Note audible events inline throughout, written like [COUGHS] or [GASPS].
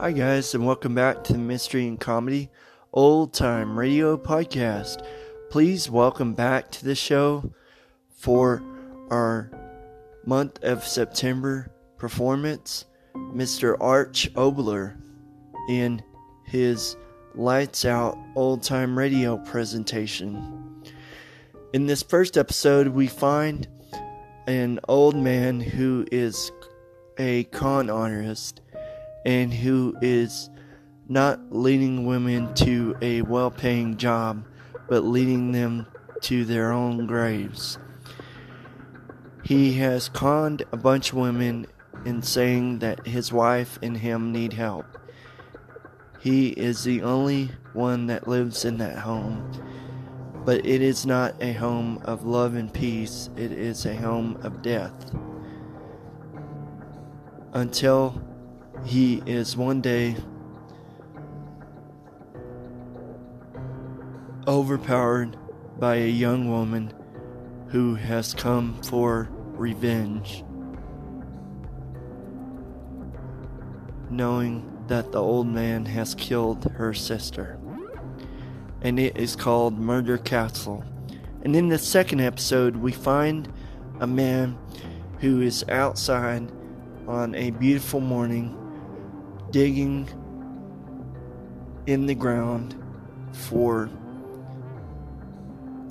Hi, guys, and welcome back to the Mystery and Comedy Old Time Radio Podcast. Please welcome back to the show for our month of September performance, Mr. Arch Oboler in his Lights Out Old Time Radio presentation. In this first episode, we find an old man who is a con artist and who is not leading women to a well paying job, but leading them to their own graves. He has conned a bunch of women in saying that his wife and him need help. He is the only one that lives in that home, but it is not a home of love and peace, it is a home of death. Until he is one day overpowered by a young woman who has come for revenge. Knowing that the old man has killed her sister. And it is called Murder Castle. And in the second episode, we find a man who is outside on a beautiful morning digging in the ground for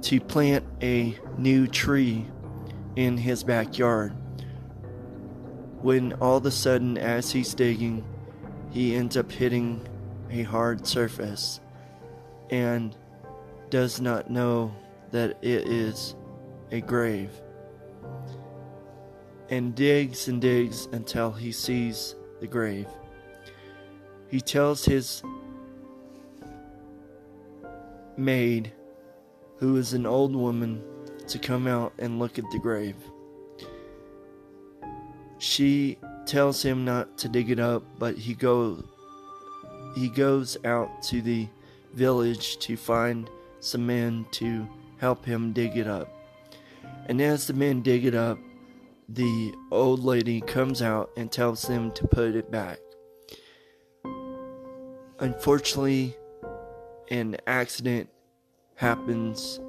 to plant a new tree in his backyard. When all of a sudden, as he's digging, he ends up hitting a hard surface and does not know that it is a grave. And digs and digs until he sees the grave he tells his maid, who is an old woman, to come out and look at the grave. She tells him not to dig it up, but he go he goes out to the village to find some men to help him dig it up. And as the men dig it up, the old lady comes out and tells them to put it back. Unfortunately, an accident happens,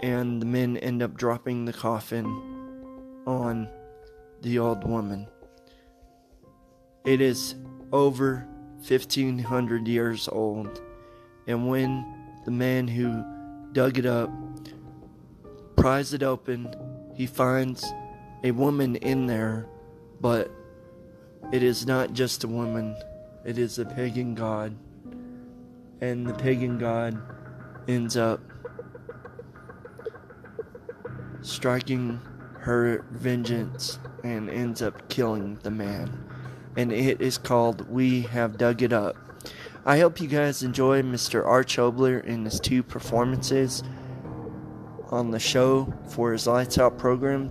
and the men end up dropping the coffin on the old woman. It is over 1500 years old, and when the man who dug it up pries it open, he finds a woman in there, but it is not just a woman it is a pagan god. And the pagan god ends up striking her vengeance and ends up killing the man. And it is called We Have Dug It Up. I hope you guys enjoy Mr. Arch Oboler in his two performances on the show for his Lights Out program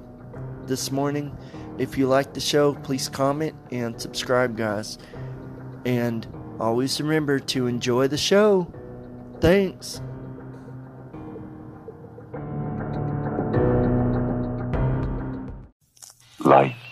this morning. If you like the show, please comment and subscribe, guys. And always remember to enjoy the show. Thanks. Lights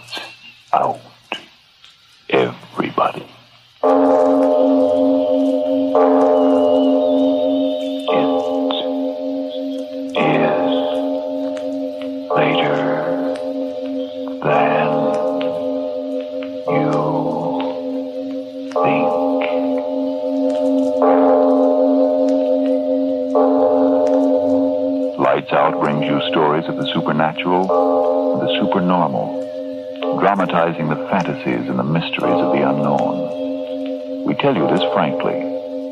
We tell you this frankly,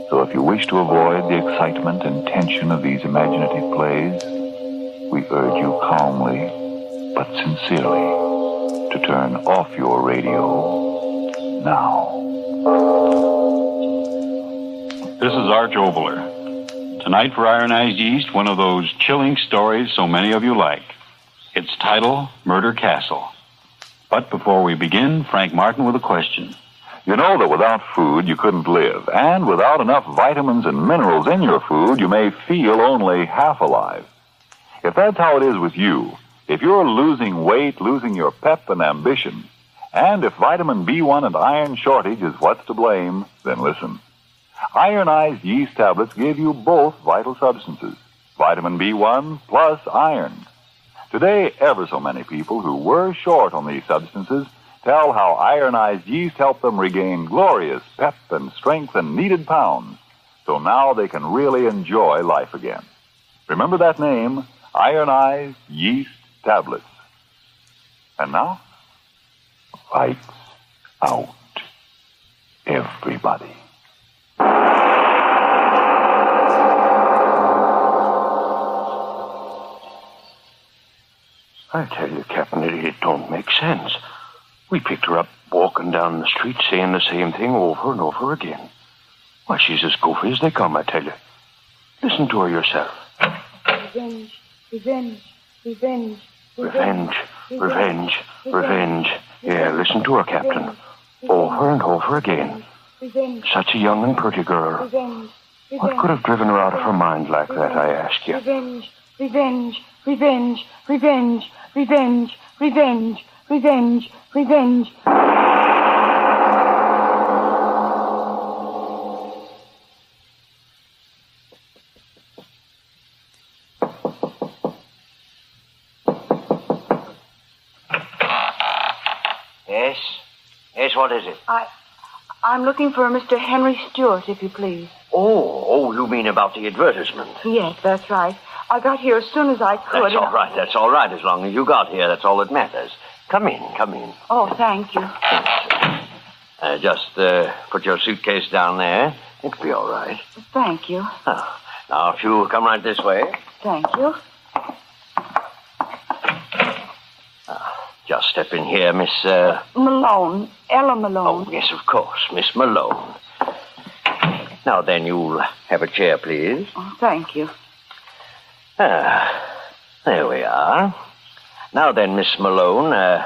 so if you wish to avoid the excitement and tension of these imaginative plays, we urge you calmly but sincerely to turn off your radio now. This is Arch Oboler. Tonight for Ironized Yeast, one of those chilling stories so many of you like. Its title, Murder Castle. But before we begin, Frank Martin with a question. You know that without food you couldn't live, and without enough vitamins and minerals in your food, you may feel only half alive. If that's how it is with you, if you're losing weight, losing your pep and ambition, And if vitamin B1 and iron shortage is what's to blame, then listen. Ironized yeast tablets give you both vital substances, vitamin B1 plus iron. Today, ever so many people who were short on these substances tell how ironized yeast helped them regain glorious pep and strength and needed pounds. So now they can really enjoy life again. Remember that name, ironized yeast tablets. And now, lights out, everybody. I tell you, Captain, it, it don't make sense. We picked her up walking down the street saying the same thing over and over again. Why, she's as goofy as they come, I tell you. Listen to her yourself. Revenge, revenge, revenge, Revenge, revenge, revenge. Yeah, listen to her, Captain. Over and over again. Revenge, Such a young and pretty girl. revenge, What could have driven her out of her mind like that, I ask you? Revenge, revenge, revenge, revenge, revenge, revenge, revenge, revenge. Yes? Yes, what is it? I, I'm looking for a Mr. Henry Stewart, if you please. Oh, oh, you mean about the advertisement? Yes, that's right. I got here as soon as I could. That's all right, that's all right, as long as you got here. That's all that matters. Come in, come in. Oh, thank you. Uh, just uh, put your suitcase down there. It'll be all right. Thank you. Oh, now, if you come right this way, Thank you. just step in here, Miss. Uh... Malone, Ella Malone. Oh, yes, of course, Miss Malone. Now, then, you'll have a chair, please. Oh, thank you. Ah, there we are. Now then, Miss Malone, uh,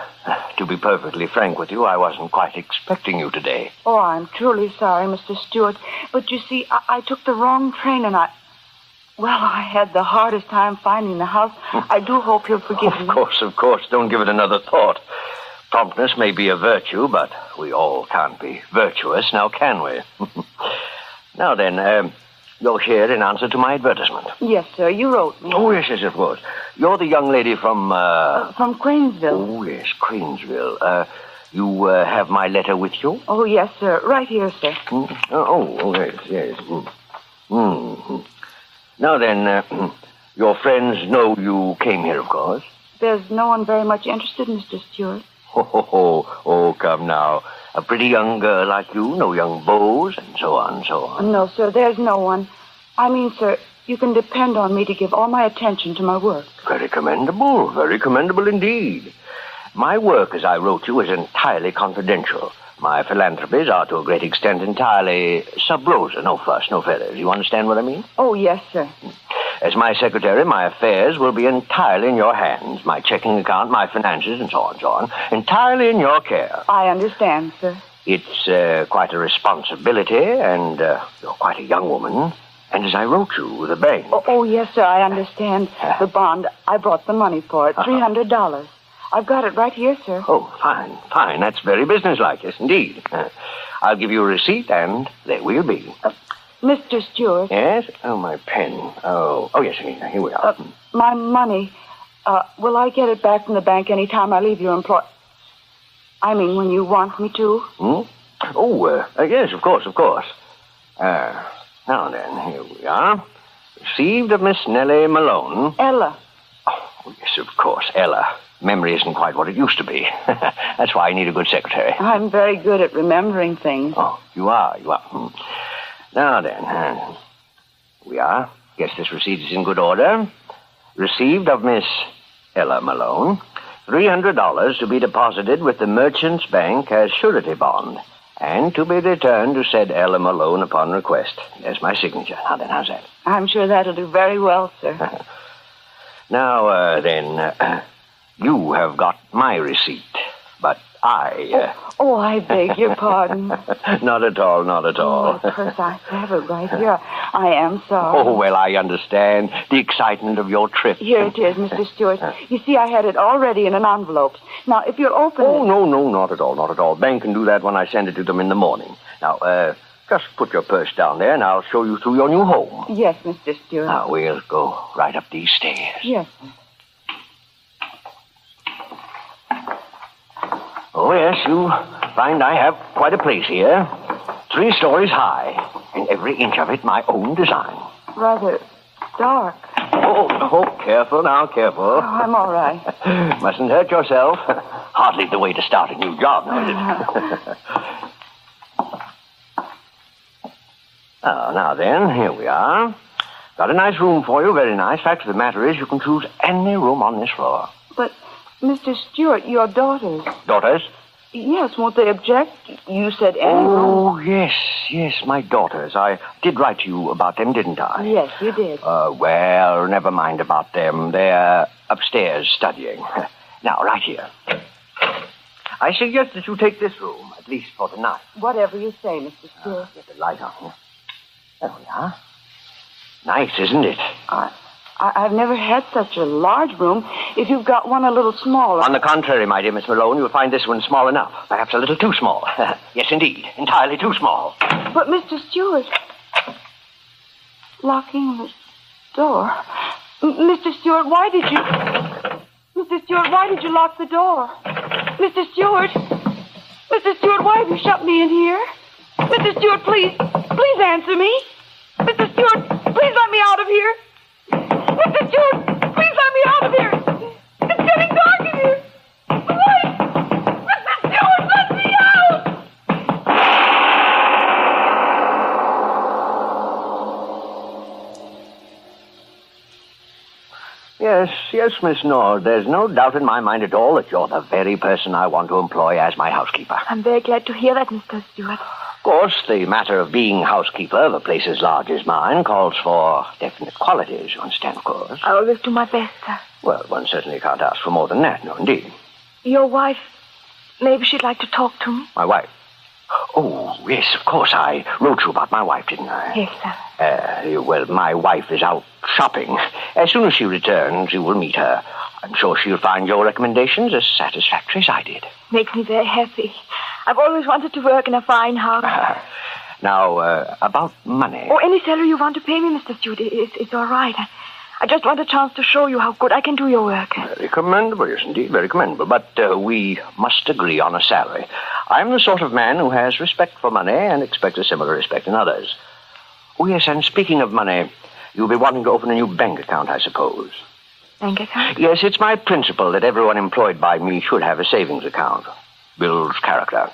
to be perfectly frank with you, I wasn't quite expecting you today. Oh, I'm truly sorry, Mr. Stewart. But you see, I, I took the wrong train and I. Well, I had the hardest time finding the house. I do hope you'll forgive me. Of course, of course, don't give it another thought. Promptness may be a virtue, but we all can't be virtuous, now can we? [LAUGHS] now then, um, you're here in answer to my advertisement. Yes, sir. You wrote me. Oh, yes, yes, it was. You're the young lady from, uh... From Cranesville. Oh, yes, Cranesville. Uh, you uh, have my letter with you? Oh, yes, sir. Right here, sir. Mm. Oh, oh, yes, yes. Mm. Mm. Now then, uh, [CLEARS THROAT] your friends know you came here, of course. There's no one very much interested, Mr. Stewart. [LAUGHS] Oh, ho, ho. oh, come now. A pretty young girl like you, no young beaux, and so on, and so on. No, sir. There's no one. I mean, sir, you can depend on me to give all my attention to my work. Very commendable, very commendable indeed. My work, as I wrote you, is entirely confidential. My philanthropies are to a great extent entirely sub rosa, no fuss, no feathers. You understand what I mean? Oh, yes, sir. As my secretary, my affairs will be entirely in your hands. My checking account, my finances, and so on, so on. Entirely in your care. I understand, sir. It's uh, quite a responsibility, and uh, you're quite a young woman. And as I wrote you, the bank. Oh, oh, yes, sir. I understand. [LAUGHS] The bond. I brought the money for it. Three hundred dollars. I've got it right here, sir. Oh, fine, fine. That's very businesslike, yes, indeed. Uh, I'll give you a receipt, and there we'll be. Mr. Stewart, Yes? Oh, my pen. Oh, oh, yes, here we are. uh, my money. Uh, will I get it back from the bank any time I leave your employ? I mean, when you want me to. Hmm? Oh, uh, uh, yes, of course, of course. Uh, now then, here we are. Received of Miss Nellie Malone. Ella. Oh, yes, of course, Ella. Memory isn't quite what it used to be. [LAUGHS] That's why I need a good secretary. I'm very good at remembering things. Oh, you are, you are. Hmm. Now then, uh, we are. Guess this receipt is in good order. Received of Miss Ella Malone. $300 to be deposited with the Merchants Bank as surety bond, and to be returned to said Ella Malone upon request. There's my signature. Now then, how's that? I'm sure that'll do very well, sir. [LAUGHS] Now, uh, then, uh, you have got my receipt. But I. Uh... Oh, I beg your pardon. [LAUGHS] not at all, not at all. Oh, of course, I have it right here. I am sorry. Oh, well, I understand. The excitement of your trip. Here it is, Mr. Stewart. You see, I had it already in an envelope. Now, if you'll open Oh, it. Oh, no, no, not at all, not at all. Ben can do that when I send it to them in the morning. Now, uh, just put your purse down there, and I'll show you through your new home. Yes, Mr. Stewart. Now, we'll go right up these stairs. Yes. Oh, yes, you find I have quite a place here. Three stories high, and every inch of it my own design. Rather dark. Oh, oh, careful now, careful. Oh, I'm all right. [LAUGHS] Mustn't hurt yourself. [LAUGHS] Hardly the way to start a new job, now, is it? oh, [LAUGHS] now then, here we are. Got a nice room for you, very nice. Fact of the matter is, you can choose any room on this floor. But, Mr. Stewart, your daughters. Daughters? Yes, won't they object? You said any. Oh, yes, yes, my daughters. I did write to you about them, didn't I? Yes, you did. Uh, well, never mind about them. They're upstairs studying. [LAUGHS] Now, right here. I suggest that you take this room, at least for tonight. Whatever you say, Mr. Stewart. Get the light on here. There we are. Nice, isn't it? I, I, I've never had such a large room. If you've got one a little smaller. On the contrary, my dear Miss Malone, you'll find this one small enough. Perhaps a little too small. [LAUGHS] yes, indeed. Entirely too small. But, Mr. Stewart. Locking the door. M- Mr. Stewart, why did you. Mr. Stewart, why did you lock the door? Mr. Stewart! Mr. Stewart, why have you shut me in here? Mr. Stewart, please, please answer me. Mr. Stewart, please let me out of here. Mr. Stewart, please let me out of here. It's getting dark in here. Please! Mr. Stewart, let me out! Yes, yes, Miss Nord. There's no doubt in my mind at all that you're the very person I want to employ as my housekeeper. I'm very glad to hear that, Mr. Stewart. Of course, the matter of being housekeeper of a place as large as mine calls for definite qualities, you understand, of course. I always do my best, sir. Well, one certainly can't ask for more than that, no, indeed. Your wife, maybe she'd like to talk to me. My wife. Oh, yes, of course. I wrote you about my wife, didn't I? Yes, sir. Uh, well, my wife is out shopping. As soon as she returns, you will meet her. I'm sure she'll find your recommendations as satisfactory as I did. Makes me very happy. I've always wanted to work in a fine house. [LAUGHS] Now, uh, about money. Oh, any salary you want to pay me, Mr. Stewart, it's, it's all right. I, I just want a chance to show you how good I can do your work. Very commendable, yes, indeed, very commendable. But uh, we must agree on a salary. I'm the sort of man who has respect for money and expects a similar respect in others. Oh, yes, and speaking of money, you'll be wanting to open a new bank account, I suppose. Bank account? Yes, it's my principle that everyone employed by me should have a savings account. Builds character.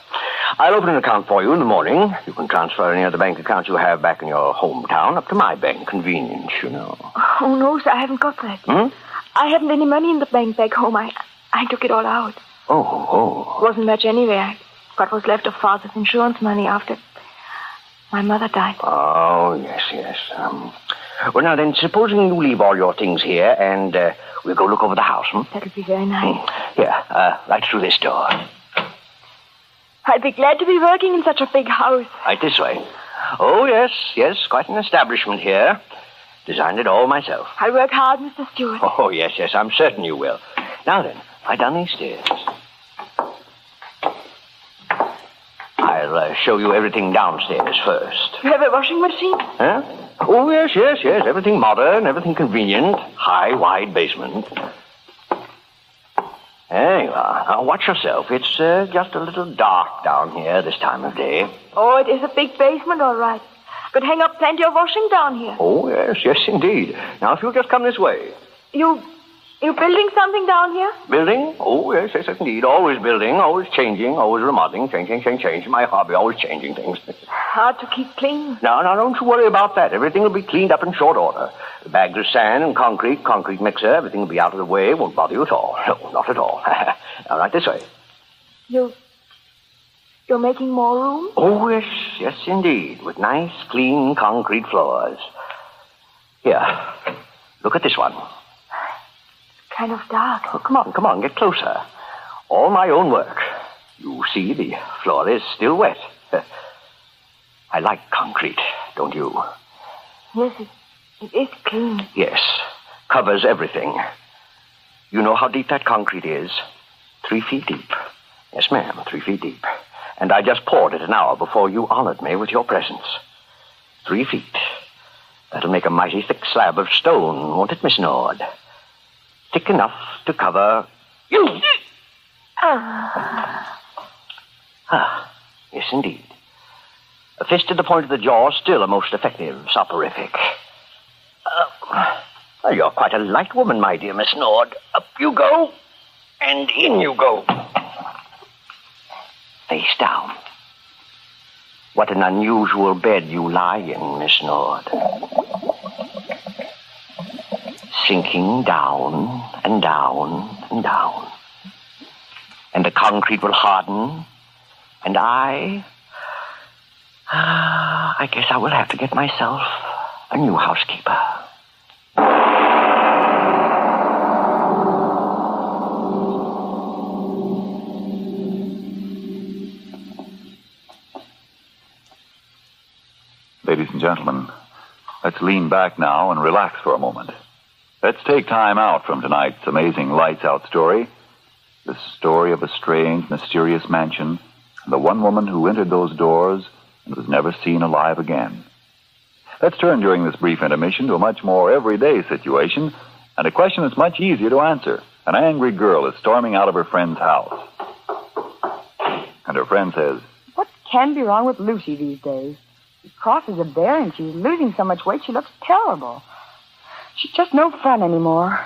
I'll open an account for you in the morning. You can transfer any other bank account you have back in your hometown up to my bank. Convenience, you know. Oh, no, sir, I haven't got that. Hmm? I haven't any money in the bank back home. I, I took it all out. Oh, oh. Wasn't much anyway. I got what's left of father's insurance money after my mother died. Oh, yes, yes. Um, well, now then, supposing you leave all your things here and uh, we'll go look over the house, hmm? That'll be very nice. Here, uh, right through this door. I'd be glad to be working in such a big house. Right this way. Oh, yes, yes, quite an establishment here. Designed it all myself. I'll work hard, Mr. Stewart. Oh, yes, yes, I'm certain you will. Now then, right down these stairs. I'll uh, show you everything downstairs first. You have a washing machine? Huh? Oh, yes, yes, yes. Everything modern, everything convenient. High, wide basement. There you are. Now, watch yourself. It's uh, just a little dark down here this time of day. Oh, it is a big basement, all right. Could hang up plenty of washing down here. Oh, yes, yes, indeed. Now, if you'll just come this way. You, you building something down here? Building? Oh, yes, yes, indeed. Always building, always changing, always remodeling, changing, change, change. My hobby, always changing things. [LAUGHS] Hard to keep clean. now, now, don't you worry about that. Everything will be cleaned up in short order. Bags of sand and concrete, concrete mixer, everything will be out of the way. Won't bother you at all. [LAUGHS] No, not at all. [LAUGHS] now, right this way. You, you're making more room? Oh, yes, yes, indeed. With nice, clean concrete floors. Here, look at this one. Kind of dark. Oh, come on, come on, get closer. All my own work. You see, the floor is still wet. [LAUGHS] I like concrete, don't you? Yes, it, it is clean. Yes, covers everything. You know how deep that concrete is? Three feet deep. Yes, ma'am, three feet deep. And I just poured it an hour before you honored me with your presence. Three feet. That'll make a mighty thick slab of stone, won't it, Miss Nord? Thick enough to cover you. Ah, yes, indeed. A fist at the point of the jaw, still a most effective soporific. Uh, well, you're quite a light woman, my dear Miss Nord. Up you go, and in you go. Face down. What an unusual bed you lie in, Miss Nord. Sinking down and down and down. And the concrete will harden, and I. Ah, I guess I will have to get myself a new housekeeper. Ladies and gentlemen, let's lean back now and relax for a moment. Let's take time out from tonight's amazing lights out story. The story of a strange, mysterious mansion and the one woman who entered those doors and was never seen alive again. Let's turn during this brief intermission to a much more everyday situation and a question that's much easier to answer. An angry girl is storming out of her friend's house. And her friend says, What can be wrong with Lucy these days? She crosses a bear and she's losing so much weight she looks terrible. She's just no fun anymore.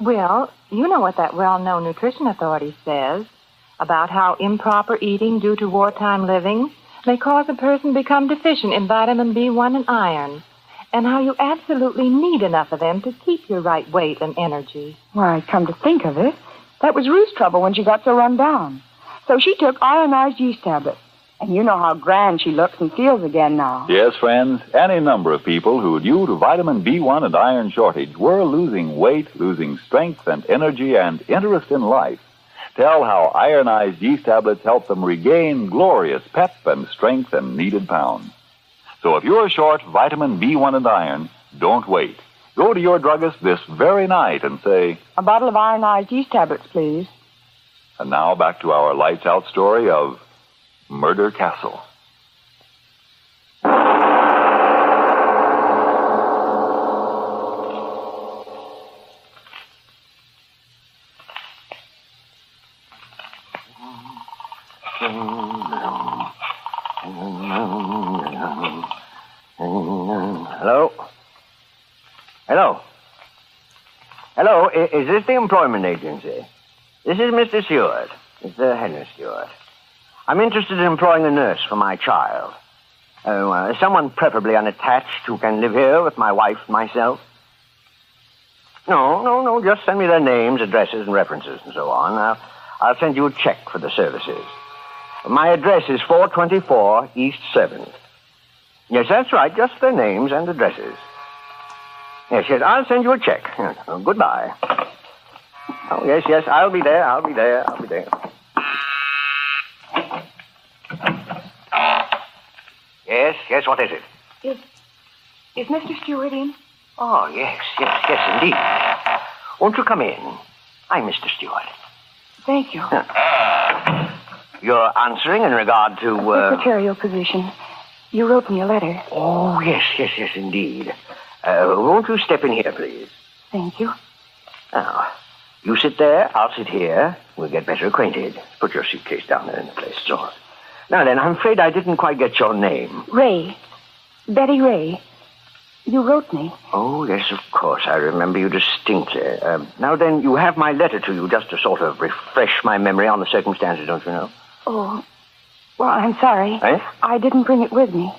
Well, you know what that well known nutrition authority says about how improper eating due to wartime living may cause a person to become deficient in vitamin B1 and iron, and how you absolutely need enough of them to keep your right weight and energy. Why, come to think of it, that was Ruth's trouble when she got so run down. So she took ironized yeast tablets. And you know how grand she looks and feels again now. Yes, friends, any number of people who, due to vitamin B1 and iron shortage, were losing weight, losing strength and energy and interest in life, tell how ironized yeast tablets help them regain glorious pep and strength and needed pounds. So if you're short vitamin B1 and iron, don't wait. Go to your druggist this very night and say, A bottle of ironized yeast tablets, please. and now back to our lights out story of Murder Castle. Hello? Hello? Hello, is this the employment agency? This is Mr. Stewart, Mr. Henry Stewart. I'm interested in employing a nurse for my child. Oh, uh, someone preferably unattached who can live here with my wife and myself. No, no, no, just send me their names, addresses, and references and so on. I'll, I'll send you a check for the services. My address is 424 East 7th. Yes, that's right, just their names and addresses. Yes, yes, I'll send you a check. [LAUGHS] Goodbye. Oh, yes, yes, I'll be there, I'll be there, I'll be there. Yes, what is it? Is, is Mr. Stewart in? Oh, yes, yes, yes, indeed. Won't you come in? I'm Mr. Stewart. Thank you. You're answering in regard to, uh... Secretarial position. You wrote me a letter. Oh, yes, yes, yes, indeed. Uh, won't you step in here, please? Thank you. Now, you sit there, I'll sit here. We'll get better acquainted. Put your suitcase down there in the place. It's all right. Now then, I'm afraid I didn't quite get your name. Ray. Betty Ray. You wrote me. Oh, yes, of course. I remember you distinctly. Um, now then, you have my letter to you just to sort of refresh my memory on the circumstances, don't you know? Oh. Well, I'm sorry. Eh? I didn't bring it with me.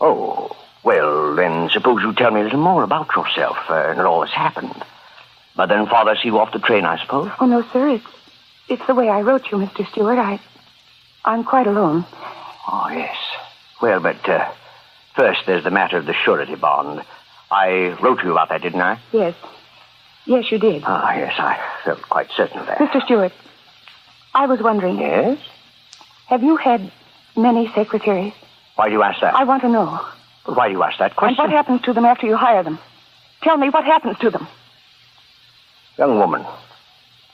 Oh, well, then suppose you tell me a little more about yourself uh, and all that's happened. But then father see you off the train, I suppose? Oh, no, sir. It's, it's the way I wrote you, Mr. Stewart. I, I'm quite alone. Oh, yes. Well, but uh, first there's the matter of the surety bond. I wrote to you about that, didn't I? Yes. Yes, you did. Ah, yes, I felt quite certain of that. Mr. Stewart, I was wondering. Yes? Have you had many secretaries? Why do you ask that? I want to know. Why do you ask that question? And what happens to them after you hire them? Tell me what happens to them. Young woman,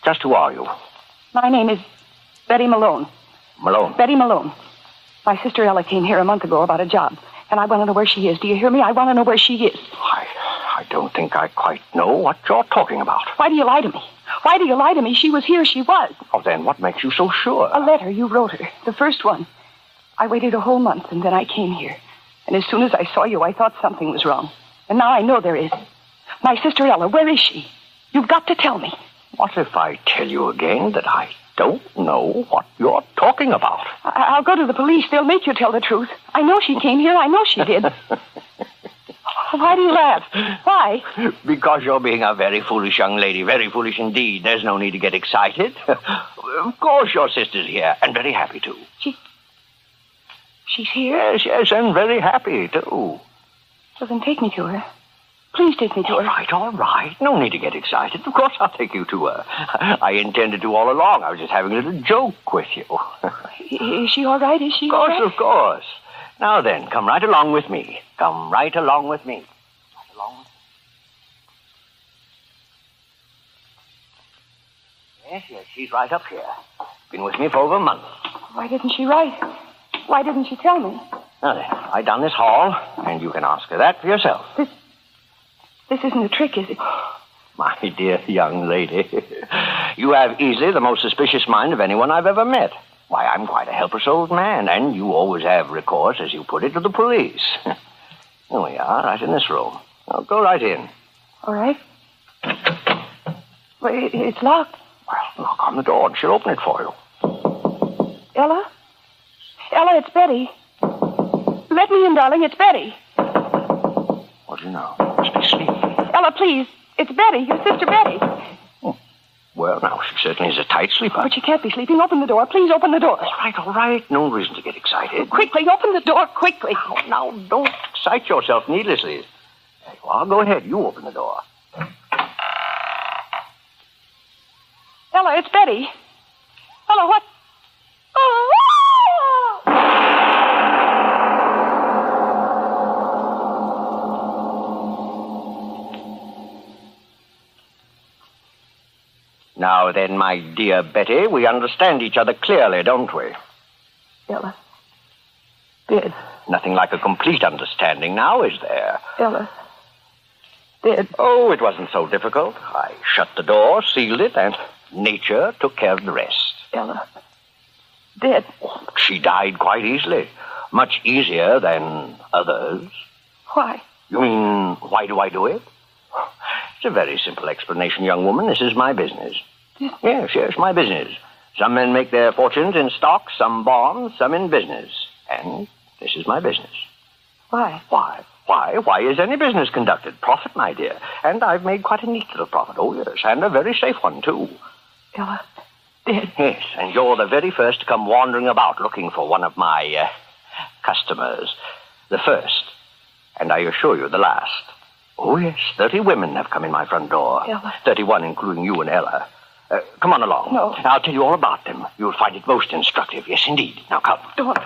just who are you? My name is Betty Malone. Malone. Betty Malone. My sister Ella came here a month ago about a job, and I want to know where she is. Do you hear me? I want to know where she is. I, I don't think I quite know what you're talking about. Why do you lie to me? Why do you lie to me? She was here. She was. Oh, then what makes you so sure? A letter you wrote her, the first one. I waited a whole month, and then I came here. And as soon as I saw you, I thought something was wrong. And now I know there is. My sister Ella, where is she? You've got to tell me. What if I tell you again that I don't know what you're talking about? I- I'll go to the police. They'll make you tell the truth. I know she came here. I know she did. [LAUGHS] Why do you laugh? Why? Because you're being a very foolish young lady, very foolish indeed. There's no need to get excited. [LAUGHS] of course your sister's here, and very happy too. She. She's here? Yes, yes, and very happy too. Well, then take me to her. Please take me to All her. right, all right. No need to get excited. Of course I'll take you to her. I intended to all along. I was just having a little joke with you. Is she all right? Is she all course, right? of course. Now then, come right along with me. Come right along with me. Right along with me. Yes, yes, she's right up here. Been with me for over a month. Why didn't she write? Why didn't she tell me? Now then, right down this hall, and you can ask her that for yourself. This isn't a trick, is it? [GASPS] My dear young lady, [LAUGHS] you have easily the most suspicious mind of anyone I've ever met. Why, I'm quite a helpless old man, and you always have recourse, as you put it, to the police. [LAUGHS] Here we are, right in this room. Now, go right in. All right. Well, it, it's locked. Well, knock on the door, and she'll open it for you. Ella? Ella, it's Betty. Let me in, darling. It's Betty. What do you know? Must be sleeping. Ella, please. It's Betty, your sister Betty. Oh, well, now, she certainly is a tight sleeper. But she can't be sleeping. Open the door. Please open the door. All right, all right. No reason to get excited. Quickly, open the door quickly. Now, now, don't excite yourself needlessly. There you are. Go ahead. You open the door. Ella, it's Betty. Ella, what? Now then, my dear Betty, we understand each other clearly, don't we? Ella. Dead. Nothing like a complete understanding now, is there? Ella. Dead. Oh, it wasn't so difficult. I shut the door, sealed it, and nature took care of the rest. Ella. Dead. She died quite easily. Much easier than others. Why? You mean, why do I do it? It's a very simple explanation, young woman. This is my business. Yes, yes, my business. Some men make their fortunes in stocks, some bonds, some in business. And this is my business. Why? Why? Why? Why is any business conducted? Profit, my dear. And I've made quite a neat little profit. Oh, yes, and a very safe one, too. Ella. Dead. Yes, and you're the very first to come wandering about looking for one of my uh, customers. The first, and I assure you, the last. Oh, yes, 30 women have come in my front door. Ella. 31, including you and Ella. Uh, come on along. No. I'll tell you all about them. You'll find it most instructive. Yes, indeed. Now, come. Don't.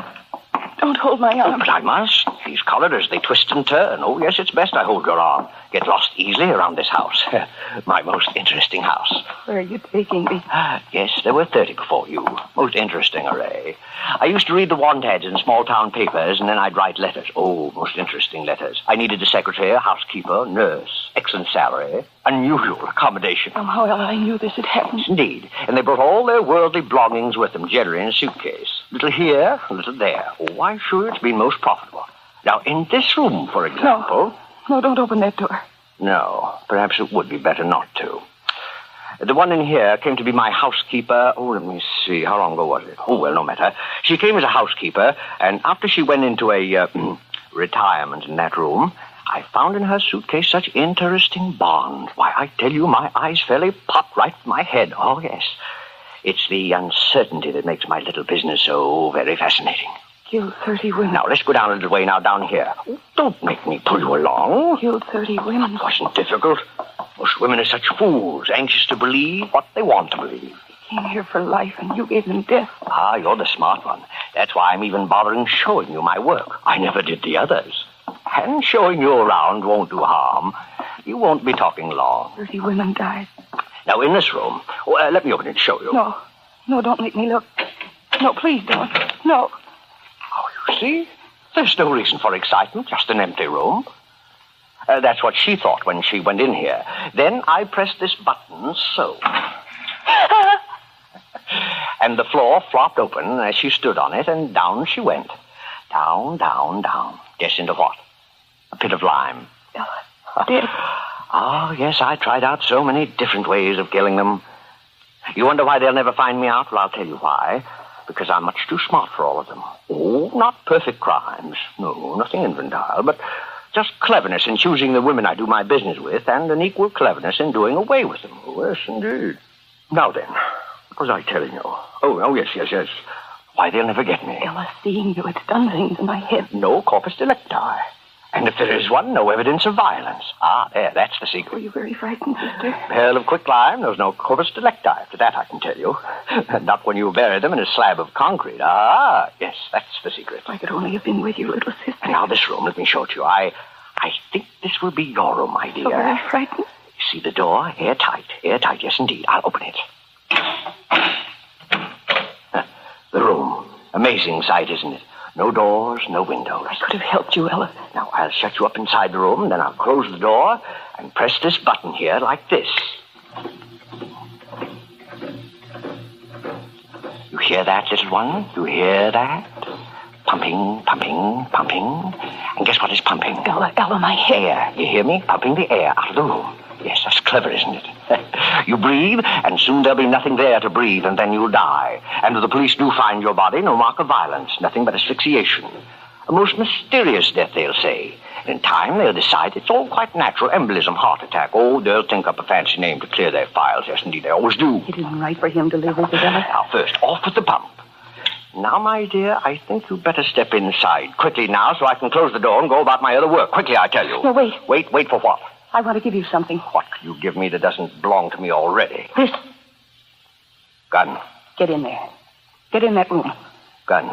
Don't hold my Oh, arm. but I must. These corridors, they twist and turn. Oh, yes, it's best I hold your arm. Get lost easily around this house. [LAUGHS] my most interesting house. Where are you taking me? Ah, yes, there were 30 before you. Most interesting array. I used to read the want ads in small town papers, and then I'd write letters. Oh, most interesting letters. I needed a secretary, a housekeeper, nurse, excellent salary, unusual accommodation. Somehow, Ella, I knew this had happened. Indeed. And they brought all their worldly belongings with them, generally in a suitcase. Little here, a little there. Oh, why, sure, it's been most profitable. Now, in this room, for example. No, don't open that door. No, perhaps it would be better not to. The one in here came to be my housekeeper. Oh, let me see. How long ago was it? Oh, well, no matter. She came as a housekeeper, and after she went into a uh, [CLEARS THROAT] retirement in that room, I found in her suitcase such interesting bonds. Why, I tell you, my eyes fairly popped right in my head. Oh, yes. It's the uncertainty that makes my little business so very fascinating. Killed 30 women. Now, let's go down a little way now, down here. Don't make me pull you along. Killed 30 women. It wasn't difficult. Most women are such fools, anxious to believe what they want to believe. came here for life, and you gave them death. Ah, you're the smart one. That's why I'm even bothering showing you my work. I never did the others. And showing you around won't do harm. You won't be talking long. Thirty women died. Now, in this room, oh, uh, let me open it and show you. No, no, don't make me look. No, please don't. No. See? There's no reason for excitement, just an empty room. Uh, that's what she thought when she went in here. Then I pressed this button, so. [LAUGHS] and the floor flopped open as she stood on it, and down she went. Down, down, down. Guess into what? A pit of lime. Oh, [LAUGHS] yes, I tried out so many different ways of killing them. You wonder why they'll never find me out? Well, I'll tell you why. Because I'm much too smart for all of them. Oh, not perfect crimes. No, nothing infantile, but just cleverness in choosing the women I do my business with, and an equal cleverness in doing away with them. Oh, yes, indeed. Now then, what was I telling you? Oh, oh, yes, yes, yes. Why, they'll never get me. Ella, seeing you, it's done things in my head. No corpus delicti. And if there is one, no evidence of violence. Ah, there, that's the secret. Were you very frightened, sister? Pearl of quicklime, there was no corpus delicti. After that, I can tell you. [LAUGHS] Not when you bury them in a slab of concrete. Ah, yes, that's the secret. If I could only have been with you, little sister. And now this room, let me show it to you. I, I think this will be your room, my dear. So very frightened. You see the door? Airtight. Airtight, yes, indeed. I'll open it. [LAUGHS] The room. Amazing sight, isn't it? No doors, no windows. I could have helped you, Ella. Now, I'll shut you up inside the room, then I'll close the door and press this button here like this. You hear that, little one? You hear that? Pumping, pumping, pumping. And guess what is pumping? Ella, Ella, my hair. Air. You hear me? Pumping the air out of the room. Yes, that's clever, isn't it? [LAUGHS] you breathe, and soon there'll be nothing there to breathe, and then you'll die. And if the police do find your body, no mark of violence, nothing but asphyxiation. A most mysterious death, they'll say. In time, they'll decide it's all quite natural embolism, heart attack. Oh, they'll think up a fancy name to clear their files. Yes, indeed, they always do. It isn't right for him to live, is it? Now, first, off with the pump. Now, my dear, I think you'd better step inside. Quickly now, so I can close the door and go about my other work. Quickly, I tell you. No, wait. Wait, wait for what? I want to give you something. What could you give me that doesn't belong to me already? This. Gun. Get in there. Get in that room. Gun.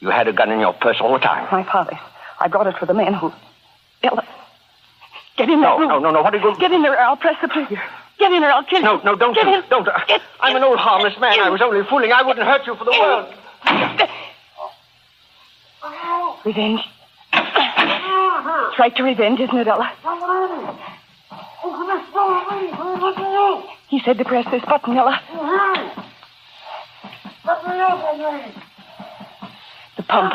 You had a gun in your purse all the time. My father's. I brought it for the man who. Ella. Get in that No, room. no, no, no. What are you going Get in there, or I'll press the trigger. Get in there, I'll kill you. No, no, don't Get in. Don't. uh, Get- I'm an old harmless man. I was only fooling. I wouldn't hurt you for the world. Revenge. It's right to revenge, isn't it, Ella? He said to press this button, Ella. The pump.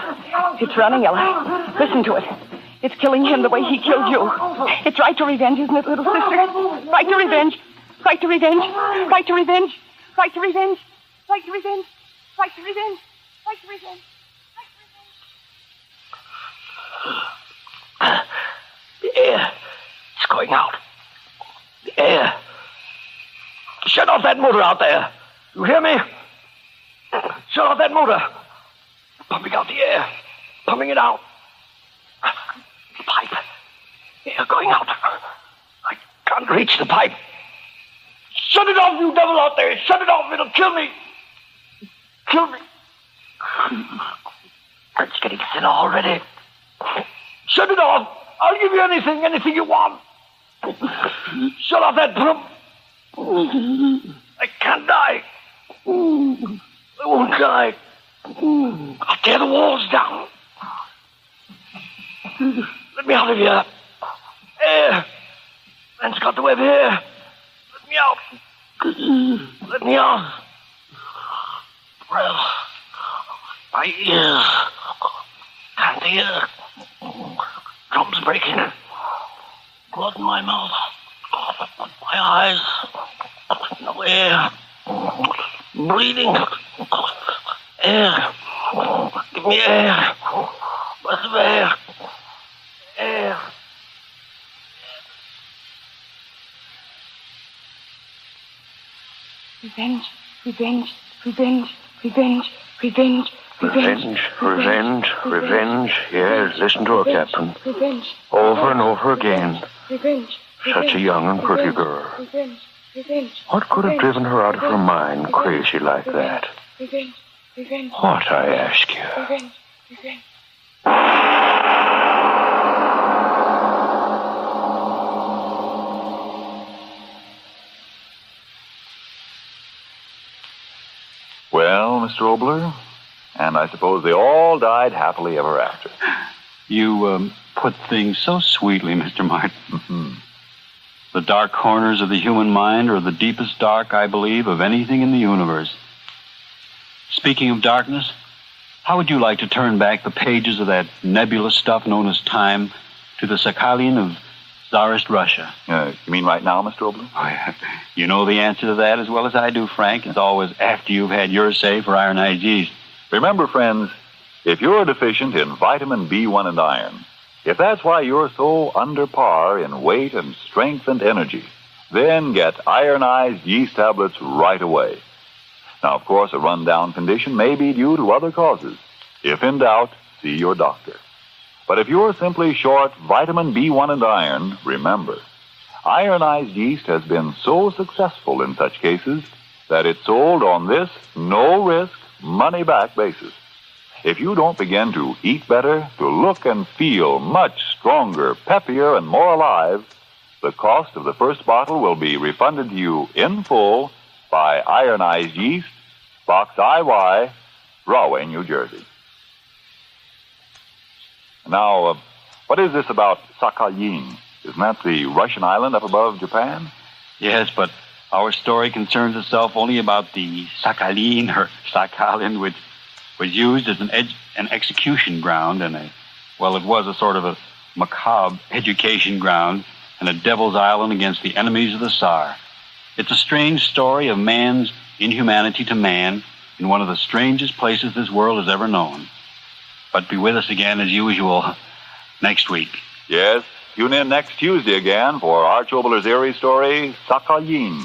It's running, Ella. Listen to it. It's killing him the way he killed you. It's right to revenge, isn't it, little sister? Right to revenge. Right to revenge. Right to revenge. Right to revenge. Right to revenge. Right to revenge. Right to revenge. Air. It's going out. The air. Shut off that motor out there. You hear me? Shut off that motor. Pumping out the air. Pumping it out. The pipe. Air going out. I can't reach the pipe. Shut it off, you devil out there. Shut it off. It'll kill me. Kill me. It's getting thin already. Shut it off. I'll give you anything, anything you want. Shut off that pump. I can't die. I won't die. I'll tear the walls down. Let me out of here. Air. Man's got the web here. Let me out. Let me out. Well, my ears. Can't hear. Drums breaking. Blood in my mouth. My eyes. No air. Breathing. Air. Give me air. Breath of air. Air. Revenge, revenge, revenge, revenge, revenge, Revenge, revenge, revenge. Yes, listen to her, Captain. Revenge, Over and over again. revenge. Such a young and pretty girl. Revenge, Revenge. What could have driven her out of her mind crazy like that? Revenge. Revenge. What, I ask you? Revenge. Revenge. Well, Mr. Oboler, and I suppose they all died happily ever after. You um, put things so sweetly, [LAUGHS] Mr. Martin. the dark corners of the human mind are the deepest dark, I believe, of anything in the universe. Speaking of darkness, how would you like to turn back the pages of that nebulous stuff known as time to the Sakhalin of Tsarist Russia? Uh, you mean right now, Mr. Oboler? Oh, yeah. You know the answer to that as well as I do, Frank. It's always after you've had your say for Iron yeast. Remember, friends, if you're deficient in vitamin B1 and iron, if that's why you're so under par in weight and strength and energy, then get ironized yeast tablets right away. Now, of course, a rundown condition may be due to other causes. If in doubt, see your doctor. But if you're simply short vitamin B1 and iron, remember, ironized yeast has been so successful in such cases that it's sold on this no risk, money back basis. If you don't begin to eat better, to look and feel much stronger, peppier, and more alive, the cost of the first bottle will be refunded to you in full by Ironized Yeast, Box IY, Rahway, New Jersey. Now, uh, what is this about Sakhalin? Isn't that the Russian island up above Japan? Yes, but our story concerns itself only about the Sakhalin or Sakhalin, which was used as an, ed- an execution ground and a, well, it was a sort of a macabre education ground and a devil's island against the enemies of the Tsar. It's a strange story of man's inhumanity to man in one of the strangest places this world has ever known. But be with us again as usual next week. Yes, tune in next Tuesday again for Arch Oboler's eerie story, Sakhalin.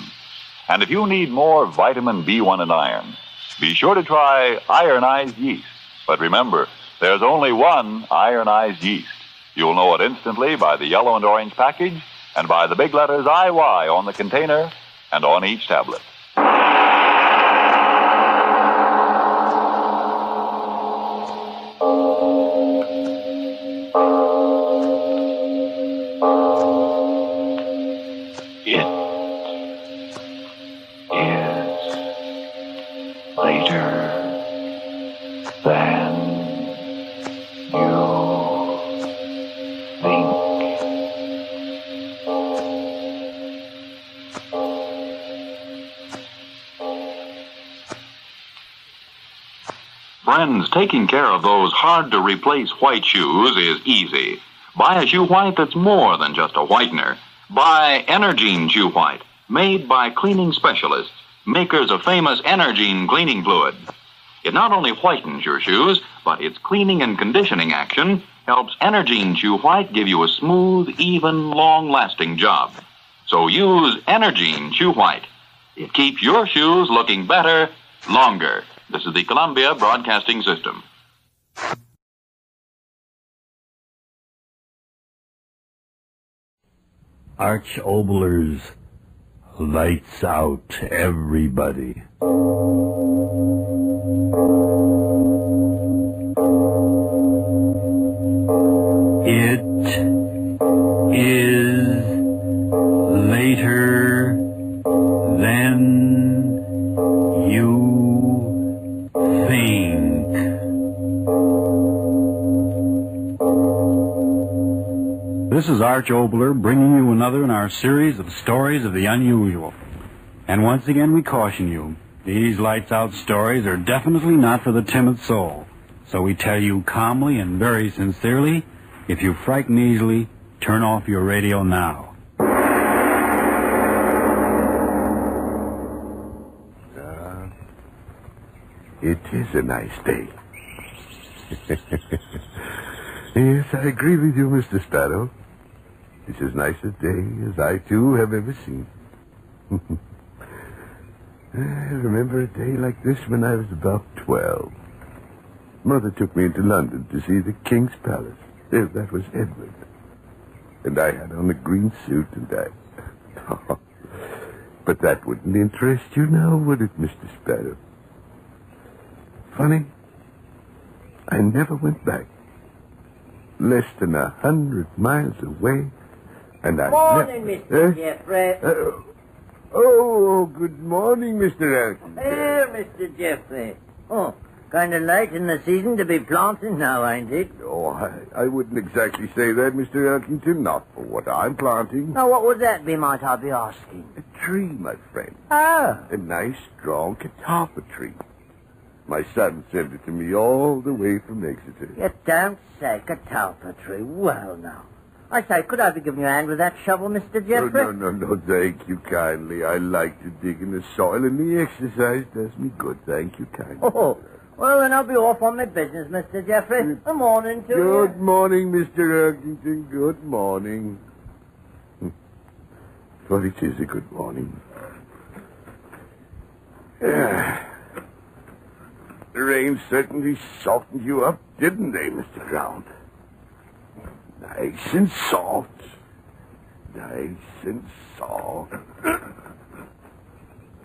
And if you need more vitamin B1 and iron, be sure to try ironized yeast. But remember, there's only one ironized yeast. You'll know it instantly by the yellow and orange package and by the big letters IY on the container and on each tablet. Taking care of those hard to replace white shoes is easy. Buy a shoe white that's more than just a whitener. Buy Energine Shoe White, made by cleaning specialists, makers of famous Energine cleaning fluid. It not only whitens your shoes, but its cleaning and conditioning action helps Energine Shoe White give you a smooth, even, long lasting job. So use Energine Shoe White. It keeps your shoes looking better longer. This is the Columbia Broadcasting System. Arch Oboler's Lights Out Everybody. Is Arch Oboler bringing you another in our series of stories of the unusual. And once again, we caution you these lights out stories are definitely not for the timid soul. So we tell you calmly and very sincerely if you frighten easily, turn off your radio now. Uh, it is a nice day. [LAUGHS] yes, I agree with you, Mr. Sparrow. It's as nice a day as I, too, have ever seen. [LAUGHS] I remember a day like this when I was about twelve. Mother took me into London to see the King's Palace. That was Edward. And I had on a green suit and I... [LAUGHS] But that wouldn't interest you now, would it, Mr. Sparrow? Funny, I never went back. Less than a hundred miles away, and I Morning. Mr. Eh? Jeffrey. Uh, oh, good morning, Mr. Elton. Here, Mr. Jeffrey. Oh, kind of late in the season to be planting now, ain't it? Oh, I, I wouldn't exactly say that, Mr. Elkington, not for what I'm planting. Now, what would that be, might I be asking? A tree, my friend. Oh. A nice, strong catalpa tree. My son sent it to me all the way from Exeter. You don't say catalpa tree. Well, now. I say, could I be giving you a hand with that shovel, Mr. Jeffrey? no, no, no, no, thank you kindly. I like to dig in the soil, and the exercise does me good. Thank you kindly. Oh, well, then I'll be off on my business, Mr. Jeffrey. Good morning to Good you. morning, Mr. Elkington. Good morning. [LAUGHS] Well, it is a good morning. Yeah. [SIGHS] The rain certainly softened you up, didn't they, Mr. Ground? Nice and soft. Nice and soft. [COUGHS]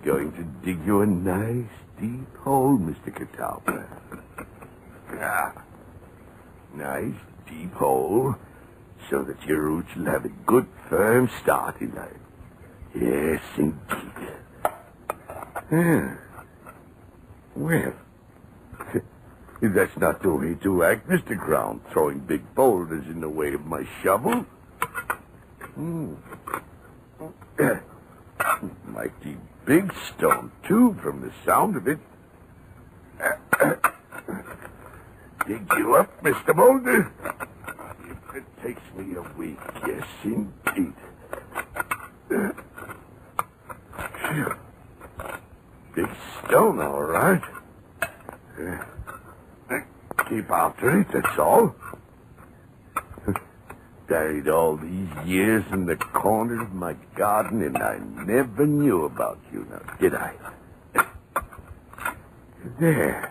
Going to dig you a nice deep hole, Mr. Catalpa. Yeah. Nice deep hole so that your roots will have a good firm start in life. Yes, indeed. Yeah. Well, that's not the way to act, Mr. Ground, throwing big boulders in the way of my shovel. Hmm. [COUGHS] Mighty big stone, too, from the sound of it. [COUGHS] Dig you up, Mr. Boulder? It takes me a week, yes, indeed. [COUGHS] Big stone, all right. Keep after it, that's all. [LAUGHS] Buried all these years in the corner of my garden, and I never knew about you now, did I? [LAUGHS] There.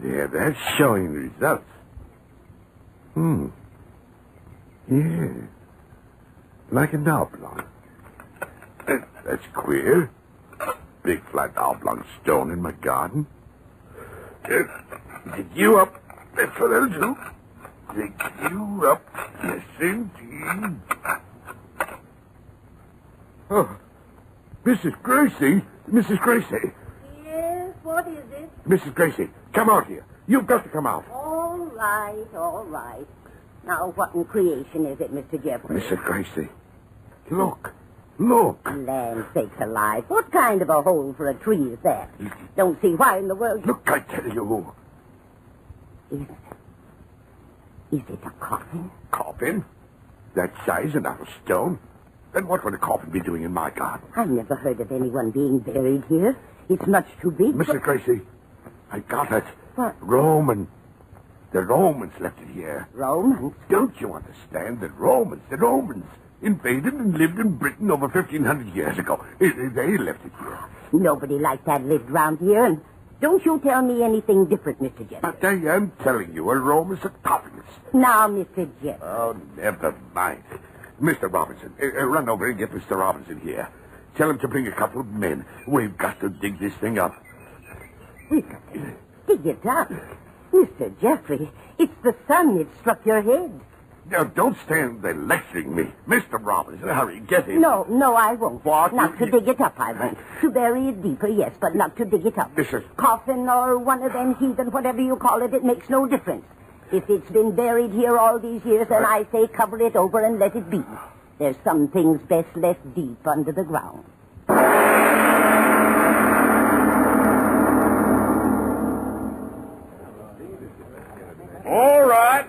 There, that's showing results. Hmm. Yeah. Like an oblong. Uh, That's queer. Big flat oblong stone in my garden. Dig you up. That's what I'll do. Dig you up. Yes, indeed. Oh, Mrs. Gracie. Mrs. Gracie. Yes, what is it? Mrs. Gracie, come out here. You've got to come out. All right, all right. Now, what in creation is it, Mr. Jeffrey? Mrs. Gracie, look. Look. Land sakes alive. What kind of a hole for a tree is that? Don't see why in the world... Look, I tell you. Is, is it a coffin? Coffin? That size and out of stone? Then what would a coffin be doing in my garden? I've never heard of anyone being buried here. It's much too big. Mrs. Gracie, I got it. What? Roman. The Romans left it here. Romans? Don't you understand? The Romans, the Romans invaded and lived in Britain over 1,500 years ago. They- They left it here. Nobody like that lived round here, and don't you tell me anything different, Mr. Jeffrey. But I am telling you, a Roman sarcophagus. Now, Mr. Jeffrey. Oh, never mind. Mr. Robinson, uh, run over and get Mr. Robinson here. Tell him to bring a couple of men. We've got to dig this thing up. We've got to dig it up. Mr. Jeffrey, it's the sun that struck your head. Now, don't stand there lecturing me. Mr. Robinson, hurry, get him. No, no, I won't. What? Not to dig it up, I won't. To bury it deeper, yes, but not to dig it up. This is... Coffin or one of them heathen, whatever you call it, it makes no difference. If it's been buried here all these years, then I say cover it over and let it be. There's some things best left deep under the ground.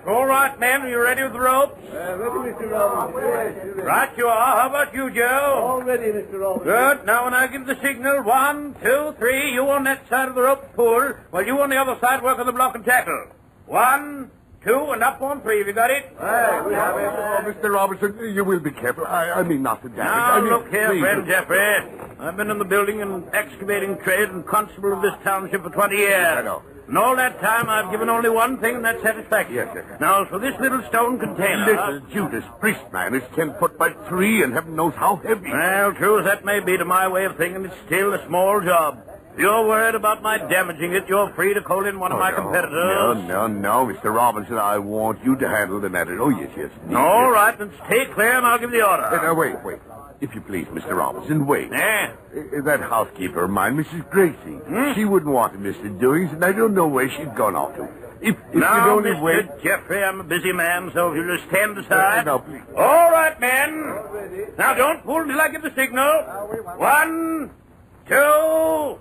All right, men. Are you ready with the ropes? Uh, ready, Mr. Robinson. Right you are. How about you, Joe? All ready, Mr. Robinson. Good. Now, when I give the signal, one, two, three, you on that side of the rope pull, while you on the other side work on the block and tackle. One, two, and up on three. Have you got it? Hey, we have it. Oh, oh Mr. Robertson, uh, you will be careful. I, I mean not to damage. Now, I mean, look here, please. friend Jeffrey. I've been in the building and excavating trade and constable of this township for 20 years. I know. And all that time, I've given only one thing, and that's satisfaction. Yes, yes, yes. Now, so this little stone container... Little Judas Priest, man, is ten foot by three and heaven knows how heavy. Well, true as that may be to my way of thinking, it's still a small job. If you're worried about my damaging it, you're free to call in one of Oh, my no. competitors. No, no, no, Mr. Robinson. I want you to handle the matter. Oh, yes, yes. All right, then stay clear and I'll give the order. Uh, uh, wait, wait. If you please, Mr. Robinson, wait. Eh? Uh, that housekeeper of mine, Mrs. Gracie, she wouldn't want to miss the doings, and I don't know where she's gone off to. If, if now, you'd only Mr. wait... Jeffrey, I'm a busy man, so if you'll just stand aside. Uh, no, please. All right, men. Now, don't pull till I give the signal. One, two,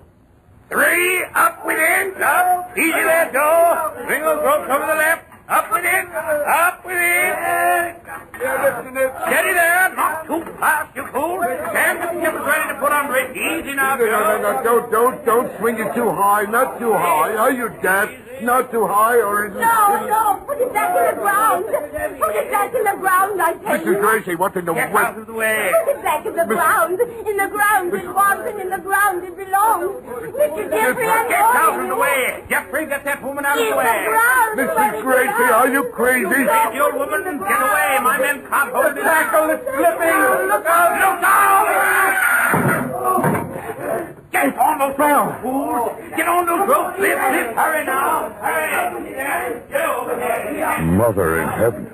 three. Up with it. Up. Easy there, Joe. Bring those ropes over the left. Up with it. Up with it. Steady there. Not too fast, you fool. Stand the skipper's ready to put on brake. Easy now, No, no, no, no, don't, don't, don't swing it too high, not too high. Are you deaf? Not too high, or is it... No, no, put it back in the ground. Put it back in the ground, I tell you. Mrs. Gracie, what in the Get world? out of the way. Put it back in the ground. In the ground it was, and in the ground it belongs. Mr. Jeffrey, I'm Get out of the you. Way. Jeffrey, get that woman out of the the way. ground. Mrs. Gracie, are you crazy? Take the old woman and get away. My men can't hold this. Tackle is slipping. Look out! Look out! Get on those ropes, fools! Get on those ropes! Lift, lift! Hurry now! Hurry! Get over here! Mother in heaven.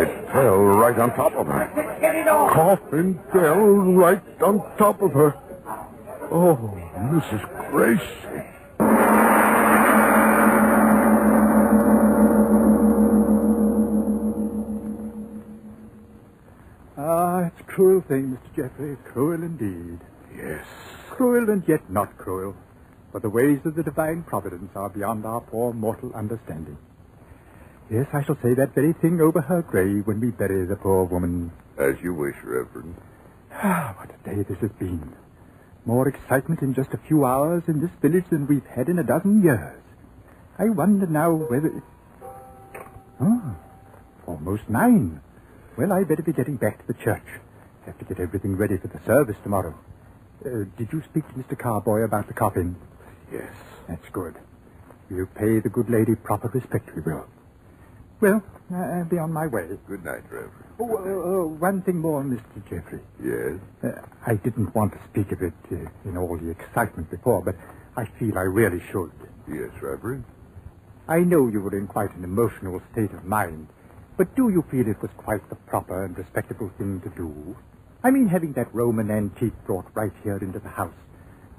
It fell right on top of her. It! Coffin fell right on top of her. Oh, Mrs. Gracie. Ah, it's a cruel thing, Mr. Jeffrey. Cruel indeed. Yes. Cruel and yet not cruel. For the ways of the divine providence are beyond our poor mortal understanding. Yes, I shall say that very thing over her grave when we bury the poor woman. As you wish, Reverend. Ah, what a day this has been. More excitement in just a few hours in this village than we've had in a dozen years. I wonder now whether... Oh, almost nine. Well, I'd better be getting back to the church. Have to get everything ready for the service tomorrow. Uh, did you speak to Mr. Carboy about the coffin? Yes. That's good. We'll pay the good lady proper respect, we will. Well, uh, I'll be on my way. Good night, Reverend. Oh, uh, uh, one thing more, Mr. Jeffrey. Yes? Uh, I didn't want to speak of it uh, in all the excitement before, but I feel I really should. Yes, Reverend. I know you were in quite an emotional state of mind, but do you feel it was quite the proper and respectable thing to do? I mean, having that Roman antique brought right here into the house,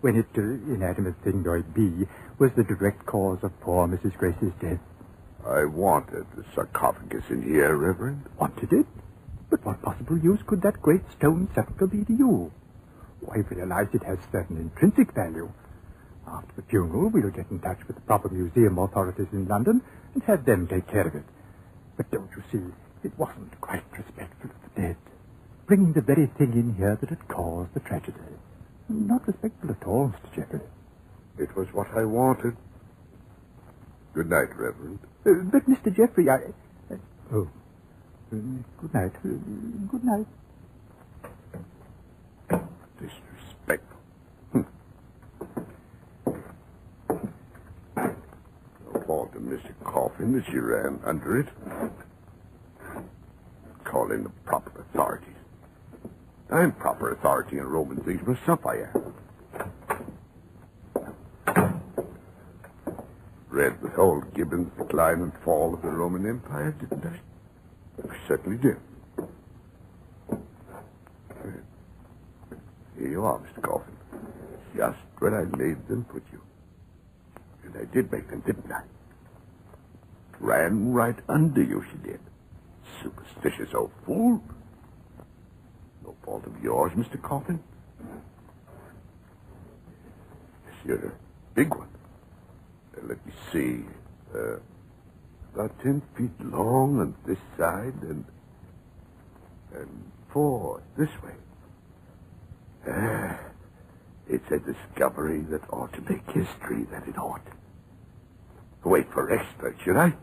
when it, uh, inanimate thing though it be, was the direct cause of poor Mrs. Grace's death. I wanted the sarcophagus in here, Reverend. Wanted it? But what possible use could that great stone sepulchre be to you? Oh, I realize it has certain intrinsic value. After the funeral, we'll get in touch with the proper museum authorities in London and have them take care of it. But don't you see, it wasn't quite respectful of the dead. Bringing the very thing in here that had caused the tragedy. Not respectful at all, Mr. Jeffrey. It was what I wanted. Good night, Reverend. Uh, but, Mr. Jeffrey, I... Uh, oh. Uh, good night. Uh, good night. Disrespectful. Of Mr. Coffin that she ran under it. Call in the proper authorities. I'm proper authority in Roman things myself, I am. Read with old Gibbon's "The Decline and Fall of the Roman Empire, didn't I? I certainly did. Here you are, Mr. Coffin. Just where I made them put you. And I did make them, didn't I? Ran right under you, she did. Superstitious old fool. No fault of yours, Mr. Coffin. You're a big one. Uh, let me see. Uh, about ten feet long on this side and and four this way. Ah, it's a discovery that ought to make history, that it ought. Wait for experts, should I?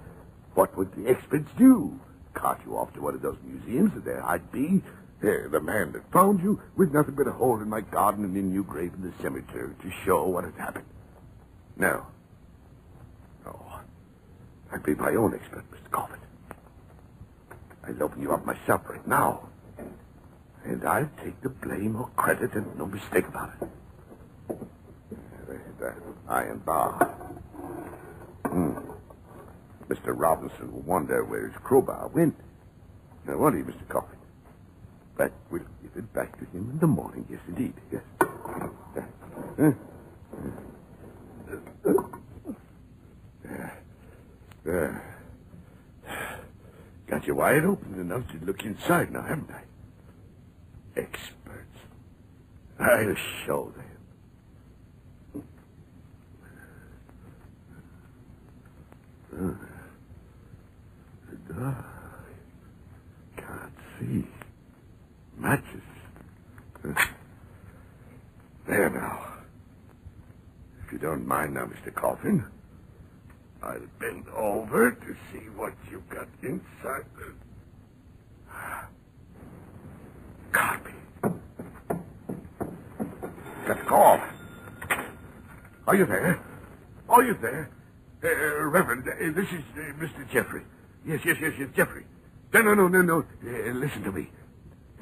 What would the experts do? Cart you off to one of those museums and there I'd be. There, the man that found you with nothing but a hole in my garden and a new grave in the cemetery to show what had happened. No. No. Oh, I'd be my own expert, Mr. Coffin. I'd open you up myself right now. And I'll take the blame or credit and no mistake about it. There's iron bar. Mr. Robinson will wonder where his crowbar went. Now, won't he, Mr. Coffin? But we'll give it back to him in the morning. Yes, indeed. Yes. Got you wide open enough to look inside now, haven't I? Experts. I'll show them. Uh, dark. [SIGHS] Can't see. Matches. [SIGHS] There now. If you don't mind now, Mr. Coffin, I'll bend over to see what you've got inside the... [SIGHS] Copy. Got the call. Are you there? Are you there? Uh, Reverend, uh, this is uh, Mr. Jeffrey. Yes, yes, yes, yes, Jeffrey. No, no, no, no, no. Uh, listen to me.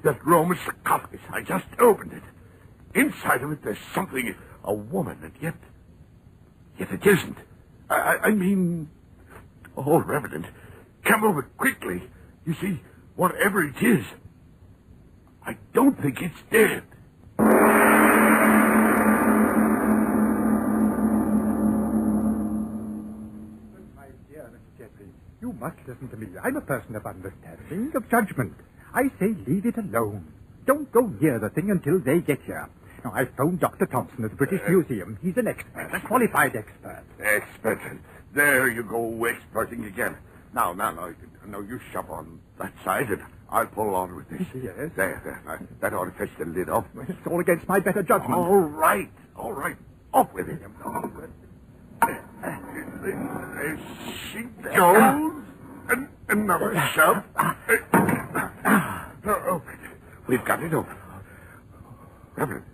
That Roman sarcophagus, I just opened it. Inside of it, there's something, a woman, and yet, yet it isn't. I, I, I mean, oh, Reverend, come over quickly. You see, whatever it is, I don't think it's dead. You must listen to me. I'm a person of understanding, of judgment. I say leave it alone. Don't go near the thing until they get here. Now, I've phoned Dr. Thompson at the British uh, Museum. He's an expert, a qualified expert. Expert. There you go, experting again. Now, now, now, now you shove on that side, and I'll pull on with this. Yes. There, there. Now, that ought to fetch the lid off. It's all against my better judgment. All right, all right. Off with it. Off with it. There she goes. An- another shove. Oh, We've got it open. Reverend,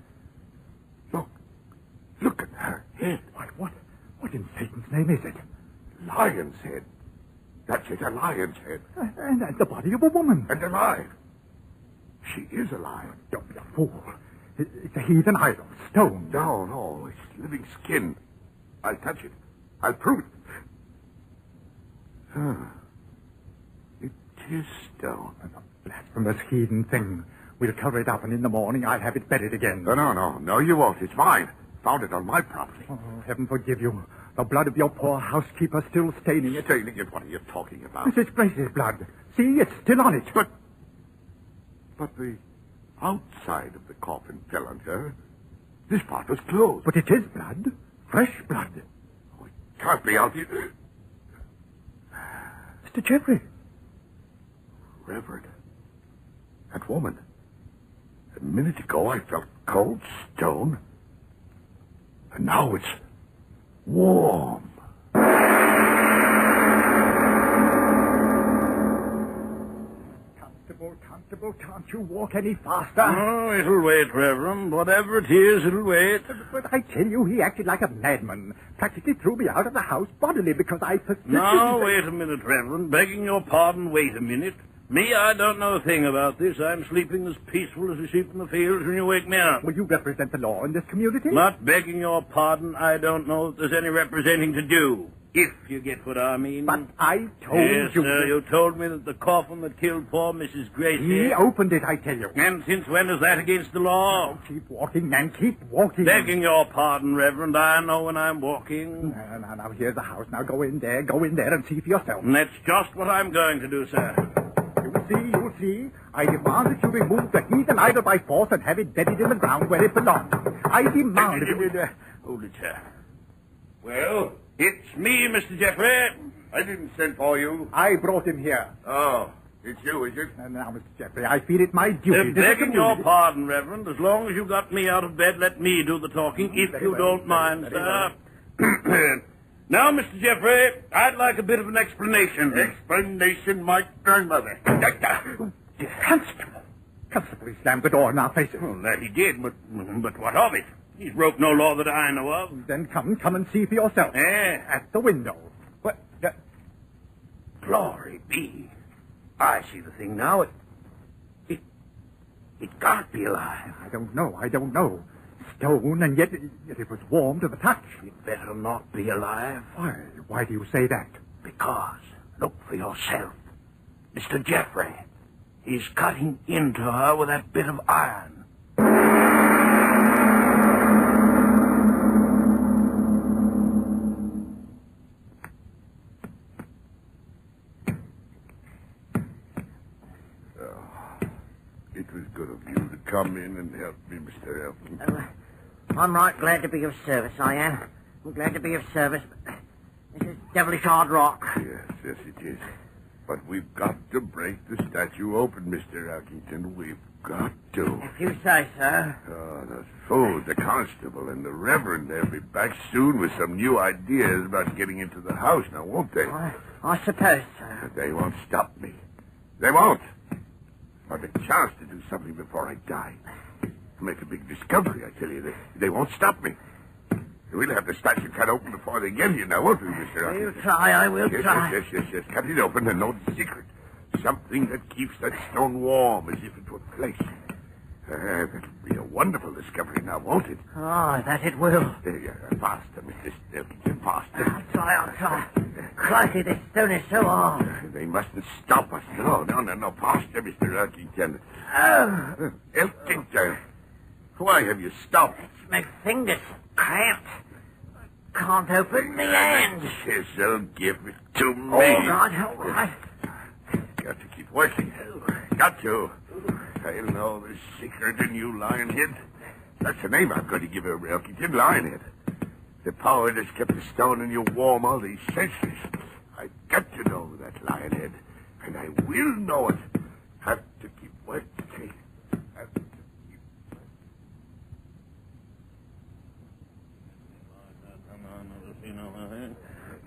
look. Look at her head. What, what, what in Satan's name is it? Lion's head. That's it, a lion's head. Uh, and, and the body of a woman. And alive. She is alive. Don't be a fool. It's a heathen idol, stone. No, oh, no, it's living skin. I'll touch it. I'll prove it. Ah, it is stone. A Blasphemous heathen thing. We'll cover it up, and in the morning I'll have it buried again. No, no, no. No, you won't. It's mine. Found it on my property. Oh, heaven forgive you. The blood of your poor housekeeper still staining it. Staining it? What are you talking about? Mrs. Grace's blood. See, it's still on it. But, but the outside of the coffin fell on her. This part was closed. But it is blood. Fresh blood. Can't be out here. Mr. Jeffrey. Reverend, that woman. A minute ago I felt cold stone. And now it's warm. Constable, can't you walk any faster? Oh, it'll wait, Reverend. Whatever it is, it'll wait. But I tell you, he acted like a madman. Practically threw me out of the house bodily because I persisted. Now, wait a minute, Reverend. Begging your pardon, wait a minute. Me, I don't know a thing about this. I'm sleeping as peaceful as a sheep in the fields when you wake me up. Will you represent the law in this community? Not begging your pardon, I don't know that there's any representing to do. If you get what I mean. But I told yes, you. sir, you told me that the coffin that killed poor Mrs. Gracie... He opened it, I tell you. And since when is that against the law? Keep walking, man, keep walking. Begging your pardon, Reverend, I know when I'm walking. Now, now, now, here's the house. Now go in there, go in there and see for yourself. And that's just what I'm going to do, sir. You'll see, you'll see. I demand that you remove the heathen idol by force and have it buried in the ground where it belongs. I demand it. Uh, hold it, sir. Well, it's me, Mr. Jeffrey. I didn't send for you. I brought him here. Oh, it's you, is it? And now, Mr. Jeffrey, I feel it my duty. Uh, begging your pardon, Reverend. As long as you got me out of bed, let me do the talking, if Very you well, don't mind, sir. [CLEARS THROAT] Now, Mr. Jeffrey, I'd like a bit of an explanation. Explanation, my grandmother. Constable. Constable, he slammed the door in our faces. Well, that he did, but but what of it? He's broke no law that I know of. Then come, come and see for yourself. Eh? At the window. What? Uh, Glory be. I see the thing now. It, it, it can't be alive. I don't know, I don't know. Stone, and yet, yet it was warm to the touch. It better not be alive. Why? Why do you say that? Because, look for yourself. Mr. Jeffrey, he's cutting into her with that bit of iron. It was good of you to come in and help me, Mr. Elton. Oh, I'm right glad to be of service, I am. I'm glad to be of service, but this is devilish hard rock. Yes, yes, it is. But we've got to break the statue open, Mr. Elkington. We've got to. If you say so. Oh, those fools, the constable and the reverend, they'll be back soon with some new ideas about getting into the house now, won't they? I, I suppose so. They won't stop me. They won't. I've a chance to do something before I die. Make a big discovery, I tell you. They, they won't stop me. We'll have the statue cut open before they get here now, won't we, Mr. We'll try, I will yes, try. Yes, yes, yes, yes. Cut it open and note the secret. Something that keeps that stone warm as if it were flesh. Uh, that'll be a wonderful discovery now, won't it? Oh, that it will. Uh, faster, Mr. Elkington, faster. I'll try, I'll try. Crikey, this stone is so hard. They mustn't stop us. No, no, no, no. Faster, Mr. Elkington. Oh, Uh, Elkington, why have you stopped? my fingers cramped. I can't open my hand. Chisel, give it to me. All right, all right. Got to keep working. Got to. I'll know the secret in you, Lionhead. That's the name I'm going to give her, Rilke. Elkington, Lionhead. The power that's kept the stone in you warm all these centuries. I've got to know that, Lionhead. And I will know it. Have to keep working. Have to keep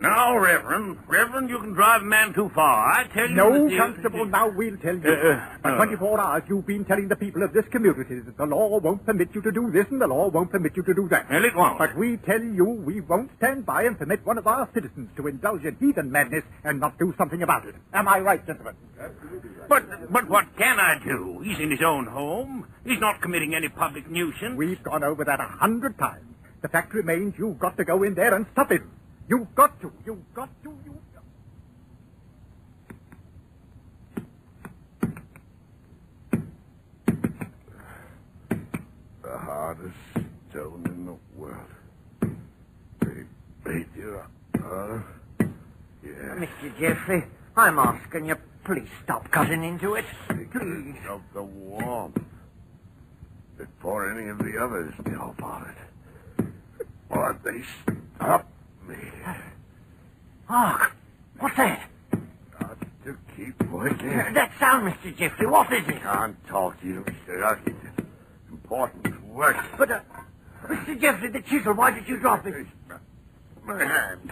Now, Reverend, Reverend, you can drive a man too far. I tell you. No, the- Constable, now we'll tell you. Uh, For uh. 24 hours, you've been telling the people of this community that the law won't permit you to do this and the law won't permit you to do that. Well, it won't. But we tell you we won't stand by and permit one of our citizens to indulge in heathen madness and not do something about it. Am I right, gentlemen? But, but what can I do? He's in his own home. He's not committing any public nuisance. We've gone over that a hundred times. The fact remains you've got to go in there and stop him. You've got to. You've got to. You... the hardest stone in the world. They beat you up, huh? Yeah. Mr. Jeffrey, I'm asking you, please stop cutting into it. Please. Of the warmth. Before any of the others know about it. Or they stop me. Hark! What's that? Got to keep working. That sound, Mr. Jeffrey, what is it? Can't talk to you, Mr. Elkington. Important work. But, uh, Mr. Jeffrey, the chisel, why did you drop it? My hand.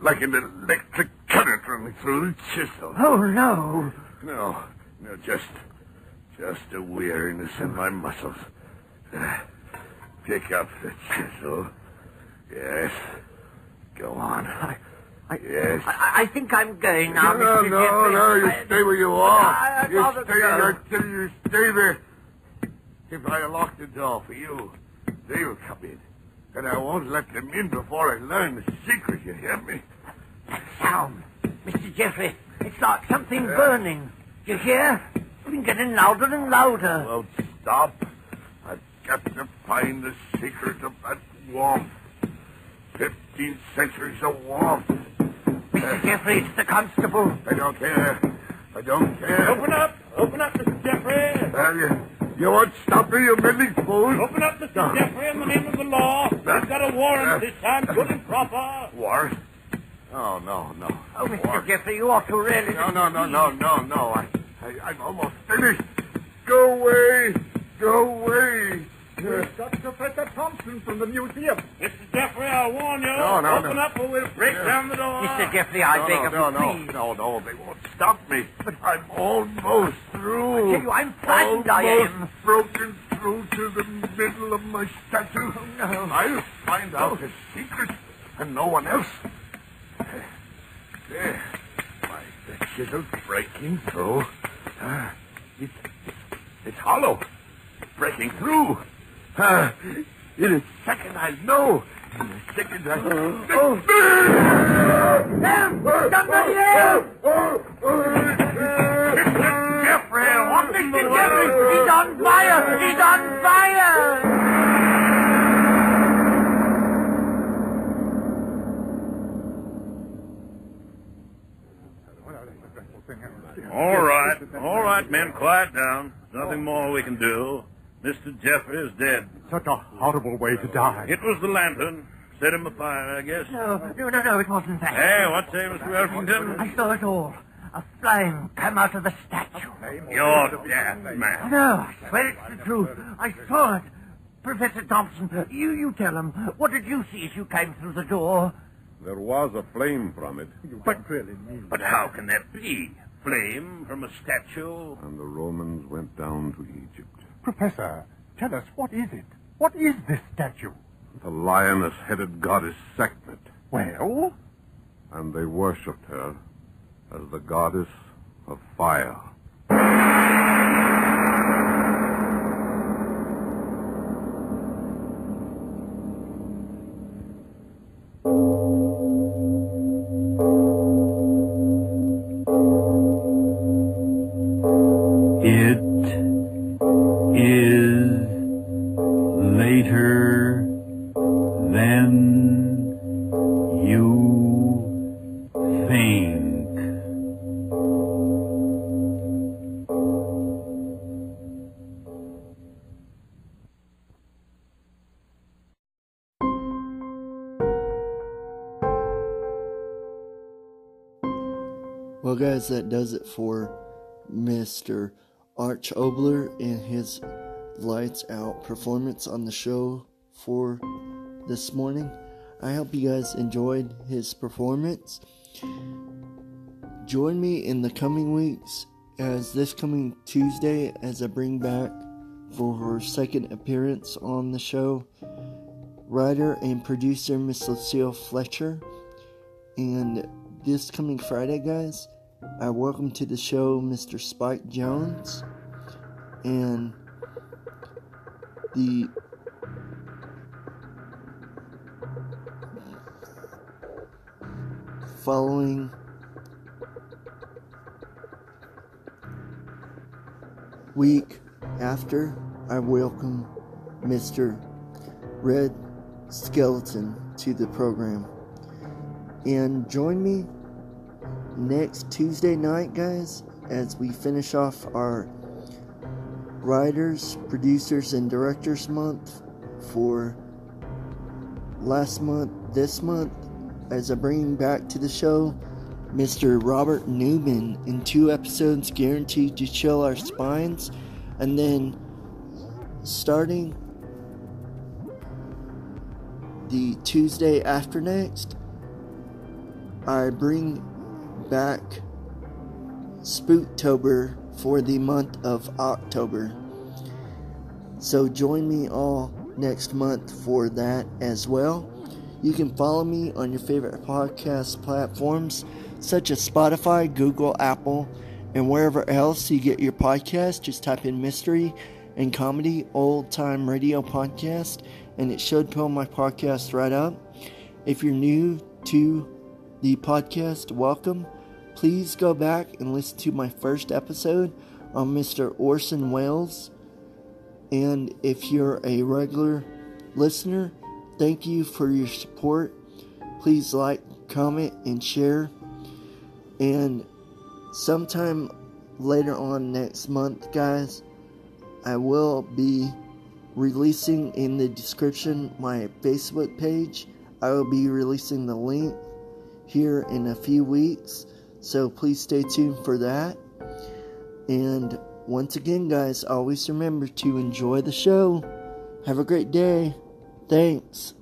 Like an electric current running through the chisel. Oh, no. No, no, just, just a weariness in my muscles. Uh, pick up the chisel. Yes. Go on. [LAUGHS] I, I, Yes. I, I think I'm going now, no, Mr. no, Jeffrey. no, you I- stay where you are. I- you stay. I tell you, stay there. If I lock the door for you, they will come in. And I won't let them in before I learn the secret, you hear me? That sound. Mr. Jeffrey, it's like something burning. You hear? It's been getting louder and louder. Won't stop. I've got to find the secret of that warmth. Fifteen centuries of warmth. Mr. Jeffrey, it's the constable. I don't care. I don't care. Open up! Open up, Mr. Jeffrey! Well, you, you won't stop me, you meddling fool. Open up, Mr. Jeffrey, in the name of the law. We've got a warrant this time, good and proper. Warrant? Oh, no, no. Oh, Mr. Jeffrey, you ought to really... No, no, no, no, no, no. I, I, I'm almost finished. Go away. Go away. We've got Professor Thompson from the museum. Mr. Jeffrey, I warn you. No, no, Open no. up or we'll break down the door. Mr. Jeffrey, I no, beg no, of no, you, no, please. no, no, they won't stop me. But I'm almost through. I tell you, I'm frightened, I almost am. broken through to the middle of my statue. Oh, no. I'll find out his secret, and no one else. There, my the chisel's breaking through. Ah, it's, it's hollow. It's breaking through. Ah, in a second I know. In a second I... Oh, Somebody else! Jeffrey, what Mr. Jeffrey, he's on fire! He's on fire! All right, all right, men, quiet down. There's nothing more we can do. Mr. Jeffrey is dead. Such a horrible way to die. It was the lantern. Set him afire, I guess. No, no, no, no, it wasn't that. Hey, what say, Mr. Elkington? I saw it all. A flame come out of the statue. You're daft, man. No, I swear it's the truth. I saw it. Professor Thompson, you, you tell him. What did you see as you came through the door? There was a flame from it. But, but how can there be? Flame from a statue? And the Romans went down to Egypt. Professor, tell us, what is it? What is this statue? The lioness-headed goddess Sekhmet. Well? And they worshipped her as the goddess of fire. Guys, that does it for Mr. Arch Oboler and his lights out performance on the show for this morning. I hope you guys enjoyed his performance. Join me in the coming weeks as this coming Tuesday as I bring back for her second appearance on the show writer and producer Miss Lucille Fletcher. And this coming Friday, guys, I welcome to the show Mr. Spike Jones and the following week after I welcome Mr. Red Skelton to the program. And join me next Tuesday night, guys, as we finish off our writers, producers, and directors month for last month, this month, as I bring back to the show Mr. Robert Newman in two episodes guaranteed to chill our spines, and then starting the Tuesday after next, I bring back Spooktober for the month of October. So join me all next month for that as well. You can follow me on your favorite podcast platforms such as Spotify, Google, Apple, and wherever else you get your podcast. Just type in mystery and comedy old time radio podcast and it should pull my podcast right up. If you're new to the podcast, welcome. Please go back and listen to my first episode on Mr. Orson Welles. And if you're a regular listener, thank you for your support. Please like, comment, and share. And sometime later on next month, guys, I will be releasing in the description my Facebook page. I will be releasing the link here in a few weeks, so please stay tuned for that. And once again, guys, always remember to enjoy the show. Have a great day. Thanks.